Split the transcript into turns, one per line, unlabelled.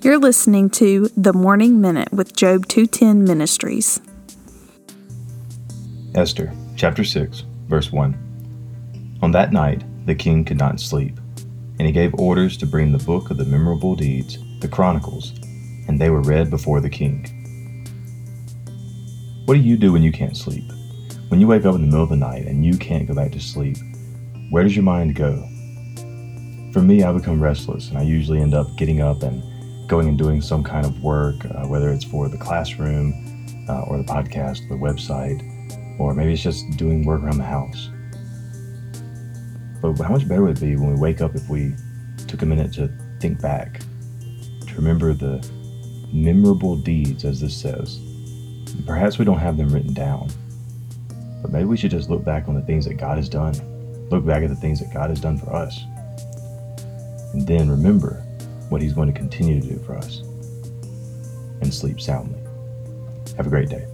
You're listening to The Morning Minute with Job 210 Ministries.
Esther chapter 6, verse 1. On that night the king could not sleep, and he gave orders to bring the book of the memorable deeds, the Chronicles, and they were read before the king. What do you do when you can't sleep? When you wake up in the middle of the night and you can't go back to sleep, where does your mind go? For me, I become restless, and I usually end up getting up and going and doing some kind of work, uh, whether it's for the classroom uh, or the podcast, the website, or maybe it's just doing work around the house. But how much better would it be when we wake up if we took a minute to think back, to remember the memorable deeds, as this says? Perhaps we don't have them written down, but maybe we should just look back on the things that God has done, look back at the things that God has done for us, and then remember what He's going to continue to do for us, and sleep soundly. Have a great day.